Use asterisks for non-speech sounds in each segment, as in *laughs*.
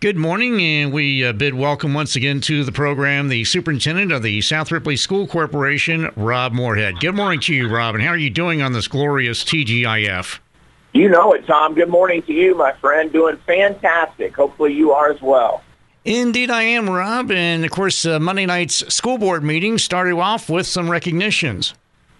Good morning, and we uh, bid welcome once again to the program the superintendent of the South Ripley School Corporation, Rob Moorhead. Good morning to you, Rob, and how are you doing on this glorious TGIF? You know it, Tom. Good morning to you, my friend. Doing fantastic. Hopefully you are as well. Indeed, I am, Rob. And of course, uh, Monday night's school board meeting started off with some recognitions.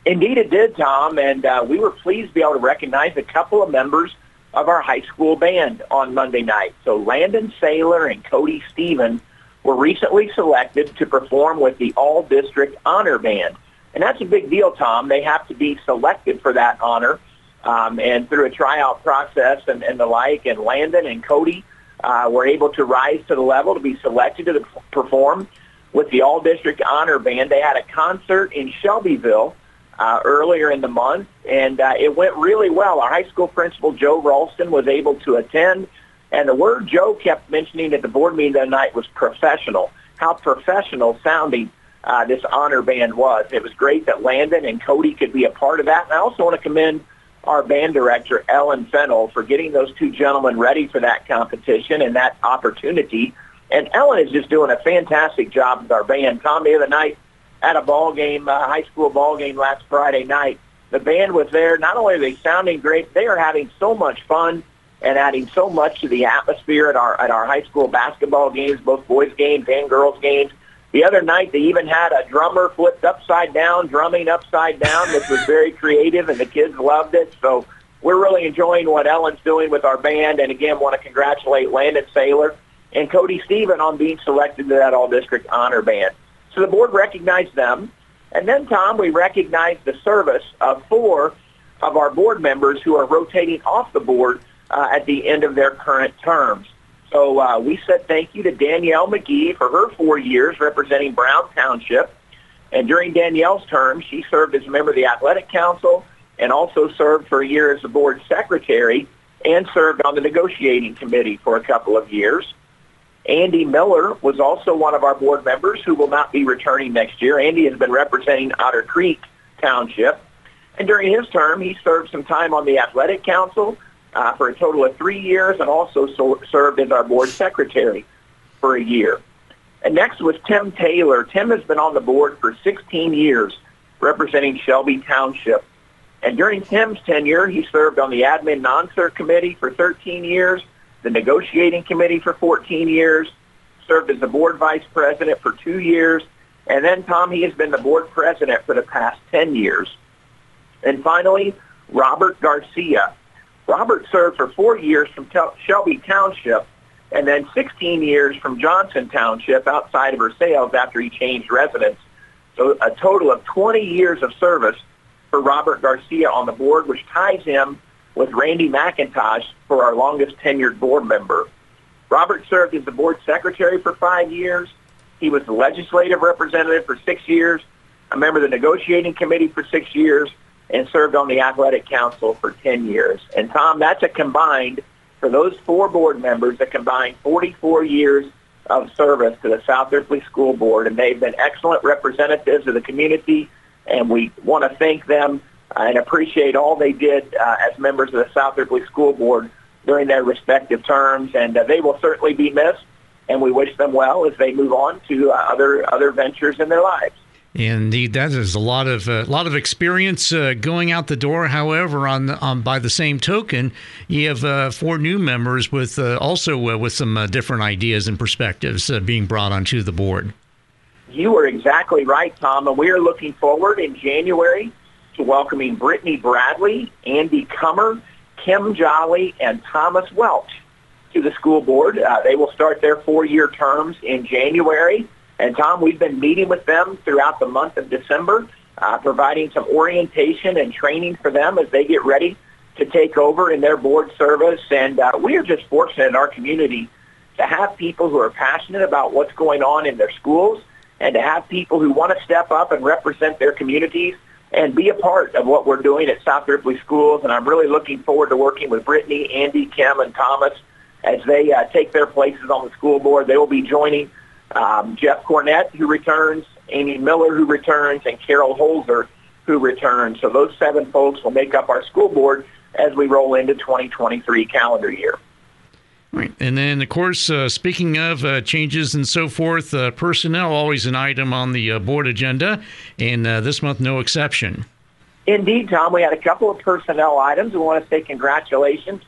Indeed, it did, Tom. And uh, we were pleased to be able to recognize a couple of members of our high school band on Monday night. So Landon Saylor and Cody Stephen were recently selected to perform with the All District Honor Band. And that's a big deal, Tom. They have to be selected for that honor. Um, and through a tryout process and, and the like, and Landon and Cody uh, were able to rise to the level to be selected to perform with the All District Honor Band. They had a concert in Shelbyville uh, earlier in the month, and uh, it went really well. Our high school principal, Joe Ralston, was able to attend, and the word Joe kept mentioning at the board meeting that night was professional. How professional sounding uh, this honor band was. It was great that Landon and Cody could be a part of that. And I also want to commend our band director, Ellen Fennell, for getting those two gentlemen ready for that competition and that opportunity. And Ellen is just doing a fantastic job with our band. Tom, the other night, at a ball game, a high school ball game last Friday night. The band was there. Not only are they sounding great, they are having so much fun and adding so much to the atmosphere at our at our high school basketball games, both boys games and girls games. The other night, they even had a drummer flipped upside down, drumming upside down, which was very creative, and the kids loved it. So we're really enjoying what Ellen's doing with our band, and again, want to congratulate Landon Saylor and Cody Stephen on being selected to that All-District Honor Band. So the board recognized them. And then, Tom, we recognized the service of four of our board members who are rotating off the board uh, at the end of their current terms. So uh, we said thank you to Danielle McGee for her four years representing Brown Township. And during Danielle's term, she served as a member of the Athletic Council and also served for a year as the board secretary and served on the negotiating committee for a couple of years. Andy Miller was also one of our board members who will not be returning next year. Andy has been representing Otter Creek Township. And during his term, he served some time on the Athletic Council uh, for a total of three years and also so served as our board secretary for a year. And next was Tim Taylor. Tim has been on the board for 16 years representing Shelby Township. And during Tim's tenure, he served on the Admin Non-Cert Committee for 13 years the negotiating committee for 14 years, served as the board vice president for two years, and then Tom, he has been the board president for the past 10 years. And finally, Robert Garcia. Robert served for four years from Shelby Township and then 16 years from Johnson Township outside of Versailles after he changed residence. So a total of 20 years of service for Robert Garcia on the board, which ties him with Randy McIntosh for our longest tenured board member. Robert served as the board secretary for five years. He was the legislative representative for six years, a member of the negotiating committee for six years, and served on the athletic council for 10 years. And Tom, that's a combined, for those four board members, a combined 44 years of service to the South Ripley School Board, and they've been excellent representatives of the community, and we want to thank them and appreciate all they did uh, as members of the South Ripley School Board during their respective terms, and uh, they will certainly be missed. And we wish them well as they move on to uh, other other ventures in their lives. Indeed, that is a lot of a uh, lot of experience uh, going out the door. However, on, on by the same token, you have uh, four new members with uh, also uh, with some uh, different ideas and perspectives being brought onto the board. You are exactly right, Tom, and we are looking forward in January to welcoming Brittany Bradley, Andy Cummer, Kim Jolly, and Thomas Welch to the school board. Uh, they will start their four-year terms in January. And Tom, we've been meeting with them throughout the month of December, uh, providing some orientation and training for them as they get ready to take over in their board service. And uh, we are just fortunate in our community to have people who are passionate about what's going on in their schools and to have people who want to step up and represent their communities and be a part of what we're doing at South Ripley Schools. And I'm really looking forward to working with Brittany, Andy, Kim, and Thomas as they uh, take their places on the school board. They will be joining um, Jeff Cornett, who returns, Amy Miller, who returns, and Carol Holzer, who returns. So those seven folks will make up our school board as we roll into 2023 calendar year. Right. And then, of course, uh, speaking of uh, changes and so forth, uh, personnel always an item on the uh, board agenda, and uh, this month no exception. Indeed, Tom. We had a couple of personnel items. We want to say congratulations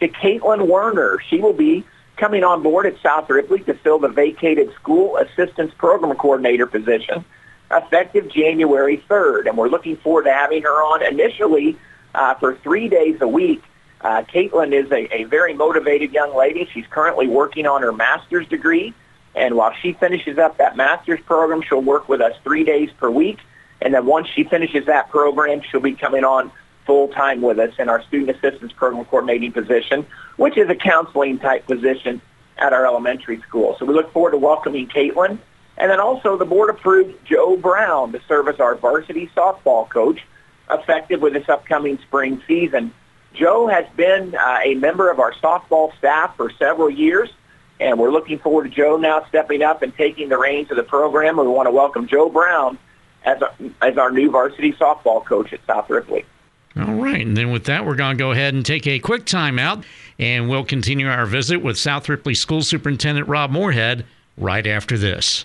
to Caitlin Werner. She will be coming on board at South Ripley to fill the vacated school assistance program coordinator position effective January 3rd. And we're looking forward to having her on initially uh, for three days a week. Uh, Caitlin is a, a very motivated young lady. She's currently working on her master's degree. And while she finishes up that master's program, she'll work with us three days per week. And then once she finishes that program, she'll be coming on full-time with us in our student assistance program coordinating position, which is a counseling type position at our elementary school. So we look forward to welcoming Caitlin. And then also the board approved Joe Brown to serve as our varsity softball coach effective with this upcoming spring season. Joe has been uh, a member of our softball staff for several years, and we're looking forward to Joe now stepping up and taking the reins of the program. We want to welcome Joe Brown as, a, as our new varsity softball coach at South Ripley. All right. And then with that, we're going to go ahead and take a quick timeout, and we'll continue our visit with South Ripley School Superintendent Rob Moorhead right after this.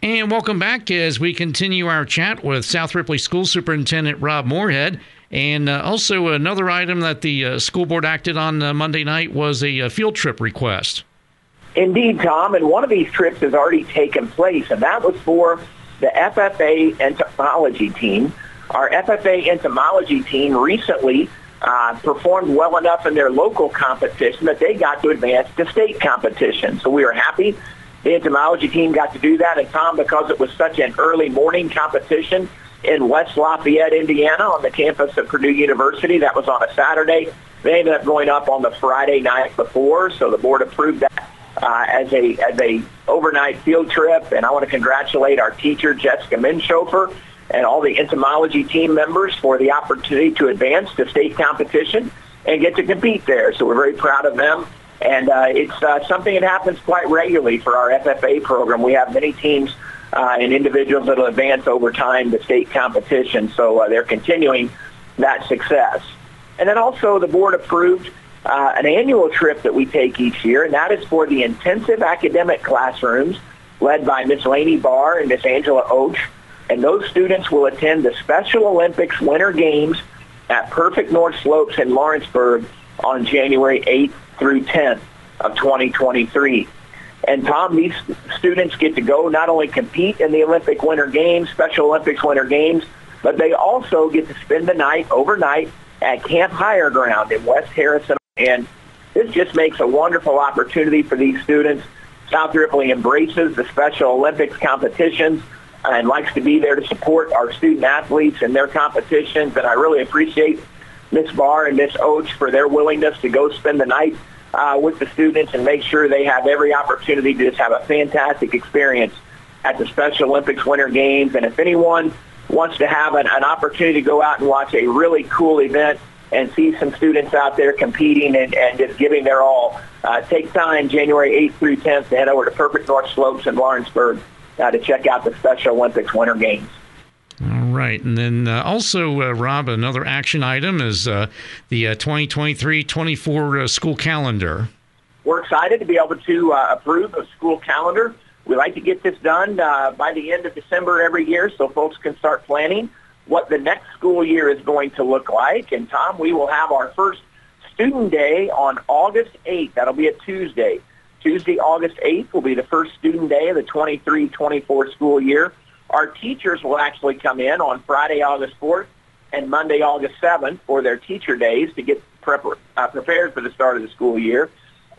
And welcome back as we continue our chat with South Ripley School Superintendent Rob Moorhead. And uh, also, another item that the uh, school board acted on uh, Monday night was a, uh, field trip request. Indeed, Tom. And one of these trips has already taken place, and that was for the FFA entomology team. Our FFA entomology team recently uh, performed well enough in their local competition that they got to advance to state competition. So we are happy the entomology team got to do that. And Tom, because it was such an early morning competition in West Lafayette, Indiana, on the campus of Purdue University, that was on a Saturday. They ended up going up on the Friday night before, so the board approved that uh, as a as a overnight field trip. And I want to congratulate our teacher Jessica Minshofer and all the entomology team members for the opportunity to advance to state competition and get to compete there. So we're very proud of them. And uh, it's uh, something that happens quite regularly for our FFA program. We have many teams uh, and individuals that will advance over time to state competition. So uh, they're continuing that success. And then also the board approved uh, an annual trip that we take each year, and that is for the intensive academic classrooms led by Miss Laney Barr and Miss Angela Oach. And those students will attend the Special Olympics Winter Games at Perfect North Slopes in Lawrenceburg on January 8th through 10th of 2023. And Tom, these students get to go not only compete in the Olympic Winter Games, Special Olympics Winter Games, but they also get to spend the night overnight at Camp Higher Ground in West Harrison. And this just makes a wonderful opportunity for these students. South Ripley embraces the Special Olympics competitions and likes to be there to support our student athletes in their competitions. And I really appreciate Miss Barr and Miss Oates for their willingness to go spend the night uh, with the students and make sure they have every opportunity to just have a fantastic experience at the Special Olympics Winter Games. And if anyone wants to have an, an opportunity to go out and watch a really cool event and see some students out there competing and, and just giving their all, uh, take time January 8th through 10th to head over to Perfect North Slopes in Lawrenceburg uh, to check out the Special Olympics Winter Games. Right. And then uh, also, uh, Rob, another action item is uh, the 2023-24 uh, uh, school calendar. We're excited to be able to approve a school calendar. We like to get this done by the end of December every year so folks can start planning what the next school year is going to look like. And Tom, we will have our first student day on August 8th. That'll be a Tuesday. Tuesday, August 8th will be the first student day of the 23-24 school year. Our teachers will actually come in on Friday, August 4th and Monday, August 7th for their teacher days to get prep- uh, prepared for the start of the school year.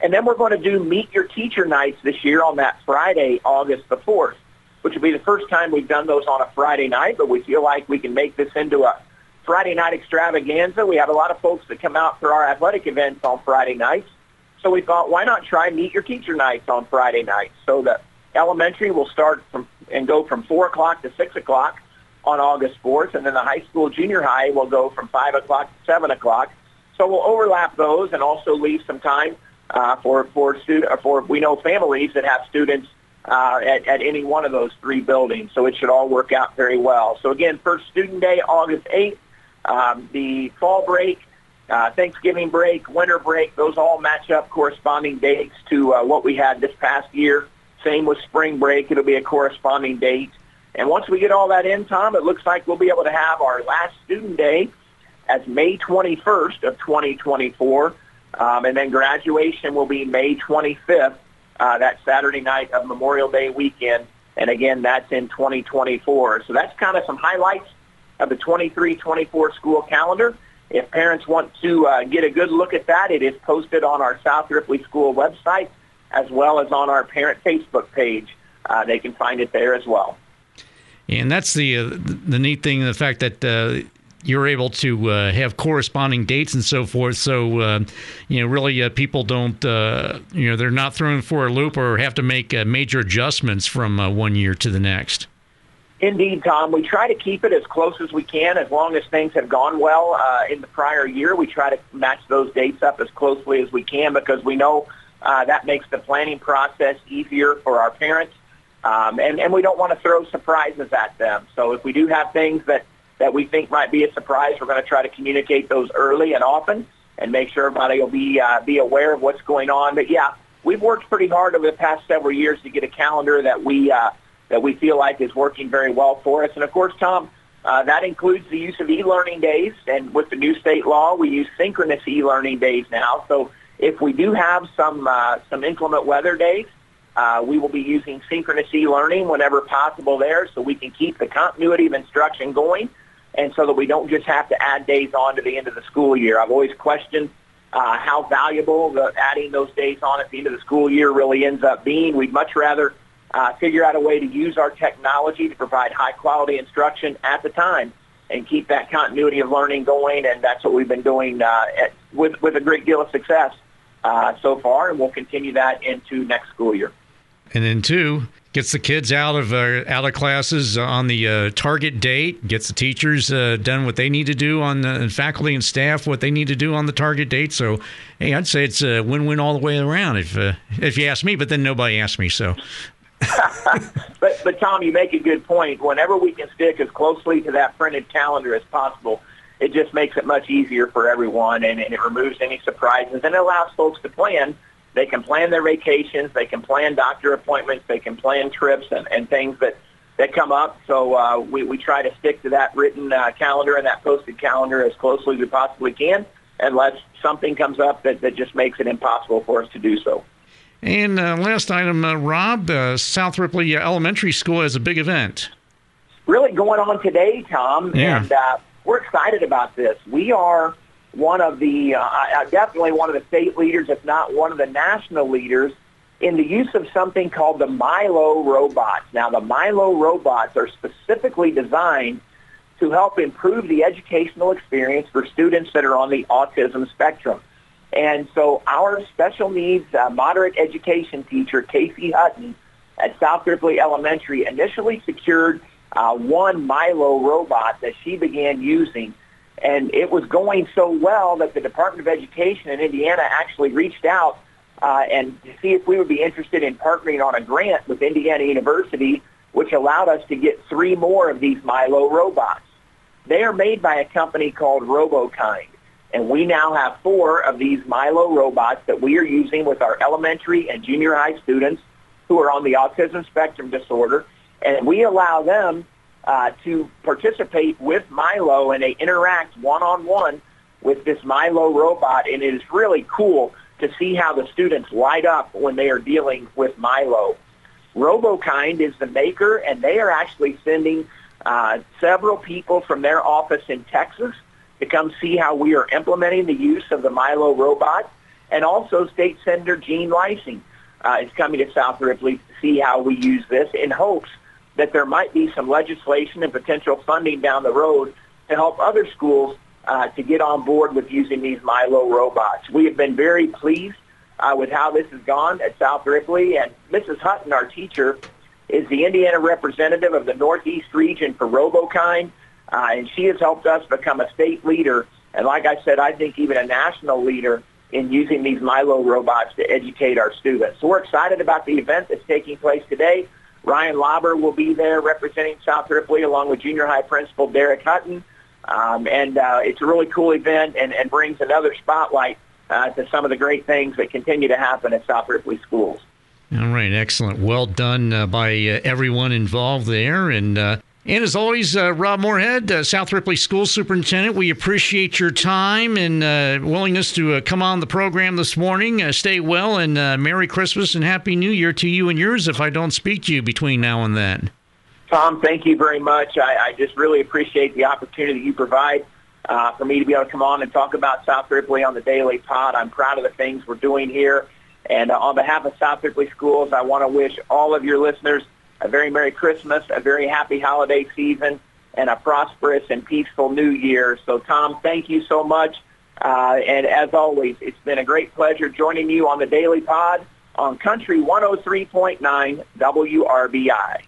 And then we're going to do Meet Your Teacher nights this year on that Friday, August the 4th, which will be the first time we've done those on a Friday night, but we feel like we can make this into a Friday night extravaganza. We have a lot of folks that come out for our athletic events on Friday nights. So we thought, why not try Meet Your Teacher nights on Friday nights? So the elementary will start from and go from 4 o'clock to 6 o'clock on August 4th, and then the high school junior high will go from 5 o'clock to 7 o'clock. So we'll overlap those and also leave some time uh, for for student for we know families that have students uh, at, at any one of those three buildings. So it should all work out very well. So again, first student day, August 8th. Um, the fall break, uh, Thanksgiving break, winter break, those all match up corresponding dates to uh, what we had this past year. Same with spring break. It'll be a corresponding date. And once we get all that in, Tom, it looks like we'll be able to have our last student day as May 21st of 2024. Um, and then graduation will be May 25th, uh, that Saturday night of Memorial Day weekend. And again, that's in 2024. So that's kind of some highlights of the 23-24 school calendar. If parents want to uh, get a good look at that, it is posted on our South Ripley School website as well as on our parent Facebook page. Uh, they can find it there as well. And that's the uh, the neat thing, the fact that uh, you're able to uh, have corresponding dates and so forth. So, uh, you know, really, uh, people don't, uh, you know, they're not thrown for a loop or have to make uh, major adjustments from uh, one year to the next. Indeed, Tom. We try to keep it as close as we can. As long as things have gone well in the prior year, we try to match those dates up as closely as we can because we know that makes the planning process easier for our parents. Um, and, and we don't want to throw surprises at them. So if we do have things that that we think might be a surprise. We're going to try to communicate those early and often and make sure everybody will be uh, be aware of what's going on. But yeah, we've worked pretty hard over the past several years to get a calendar that we uh, that we feel like is working very well for us. And of course, Tom, uh, that includes the use of e-learning days. And with the new state law, we use synchronous e-learning days now. So if we do have some uh, some inclement weather days, uh, we will be using synchronous e-learning whenever possible there, so we can keep the continuity of instruction going and so that we don't just have to add days on to the end of the school year. I've always questioned uh, how valuable the, adding those days on at the end of the school year really ends up being. We'd much rather uh, figure out a way to use our technology to provide high quality instruction at the time and keep that continuity of learning going. And that's what we've been doing uh, at, with, with a great deal of success uh, so far, and we'll continue that into next school year. And then two, gets the kids out of uh, out of classes on the uh, target date, gets the teachers uh, done what they need to do on the and faculty and staff what they need to do on the target date. So, hey, I'd say it's a win-win all the way around if uh, if you ask me. But then nobody asked me, so. *laughs* but but Tom, you make a good point. Whenever we can stick as closely to that printed calendar as possible, it just makes it much easier for everyone, and, and it removes any surprises and it allows folks to plan they can plan their vacations, they can plan doctor appointments, they can plan trips and, and things that, that come up. So uh, we, we try to stick to that written uh, calendar and that posted calendar as closely as we possibly can unless something comes up that, that just makes it impossible for us to do so. And uh, last item, uh, Rob, uh, South Ripley Elementary School has a big event. Really going on today, Tom, yeah. and uh, we're excited about this. We are – one of the, uh, definitely one of the state leaders, if not one of the national leaders, in the use of something called the Milo robots. Now, the Milo robots are specifically designed to help improve the educational experience for students that are on the autism spectrum. And so our special needs uh, moderate education teacher, Casey Hutton, at South Ripley Elementary, initially secured uh, one Milo robot that she began using and it was going so well that the Department of Education in Indiana actually reached out uh, and to see if we would be interested in partnering on a grant with Indiana University, which allowed us to get three more of these Milo robots. They are made by a company called RoboKind. And we now have four of these Milo robots that we are using with our elementary and junior high students who are on the autism spectrum disorder. And we allow them uh, to participate with Milo and they interact one-on-one with this Milo robot. And it is really cool to see how the students light up when they are dealing with Milo. RoboKind is the maker, and they are actually sending uh, several people from their office in Texas to come see how we are implementing the use of the Milo robot. And also State Senator Jean Leising uh, is coming to South Ripley to see how we use this in hopes that there might be some legislation and potential funding down the road to help other schools uh, to get on board with using these Milo robots. We have been very pleased uh, with how this has gone at South Ripley. And Mrs. Hutton, our teacher, is the Indiana representative of the Northeast region for RoboKind, uh, and she has helped us become a state leader. And like I said, I think even a national leader in using these Milo robots to educate our students. So we're excited about the event that's taking place today. Ryan Lauber will be there representing South Ripley along with junior high principal Derek Hutton. Um, and uh, it's a really cool event and, and brings another spotlight uh, to some of the great things that continue to happen at South Ripley schools. All right, excellent. Well done uh, by uh, everyone involved there. And uh, and as always, uh, Rob Moorhead, uh, South Ripley School Superintendent, we appreciate your time and uh, willingness to uh, come on the program this morning. Uh, stay well and uh, Merry Christmas and Happy New Year to you and yours if I don't speak to you between now and then. Tom, thank you very much. I, I just really appreciate the opportunity you provide for me to be able to come on and talk about South Ripley on the Daily Pod. I'm proud of the things we're doing here. And on behalf of South Ripley Schools, I want to wish all of your listeners – a very Merry Christmas, a very happy holiday season, and a prosperous and peaceful new year. So, Tom, thank you so much. Uh, and as always, it's been a great pleasure joining you on the Daily Pod on Country 103.9 WRBI.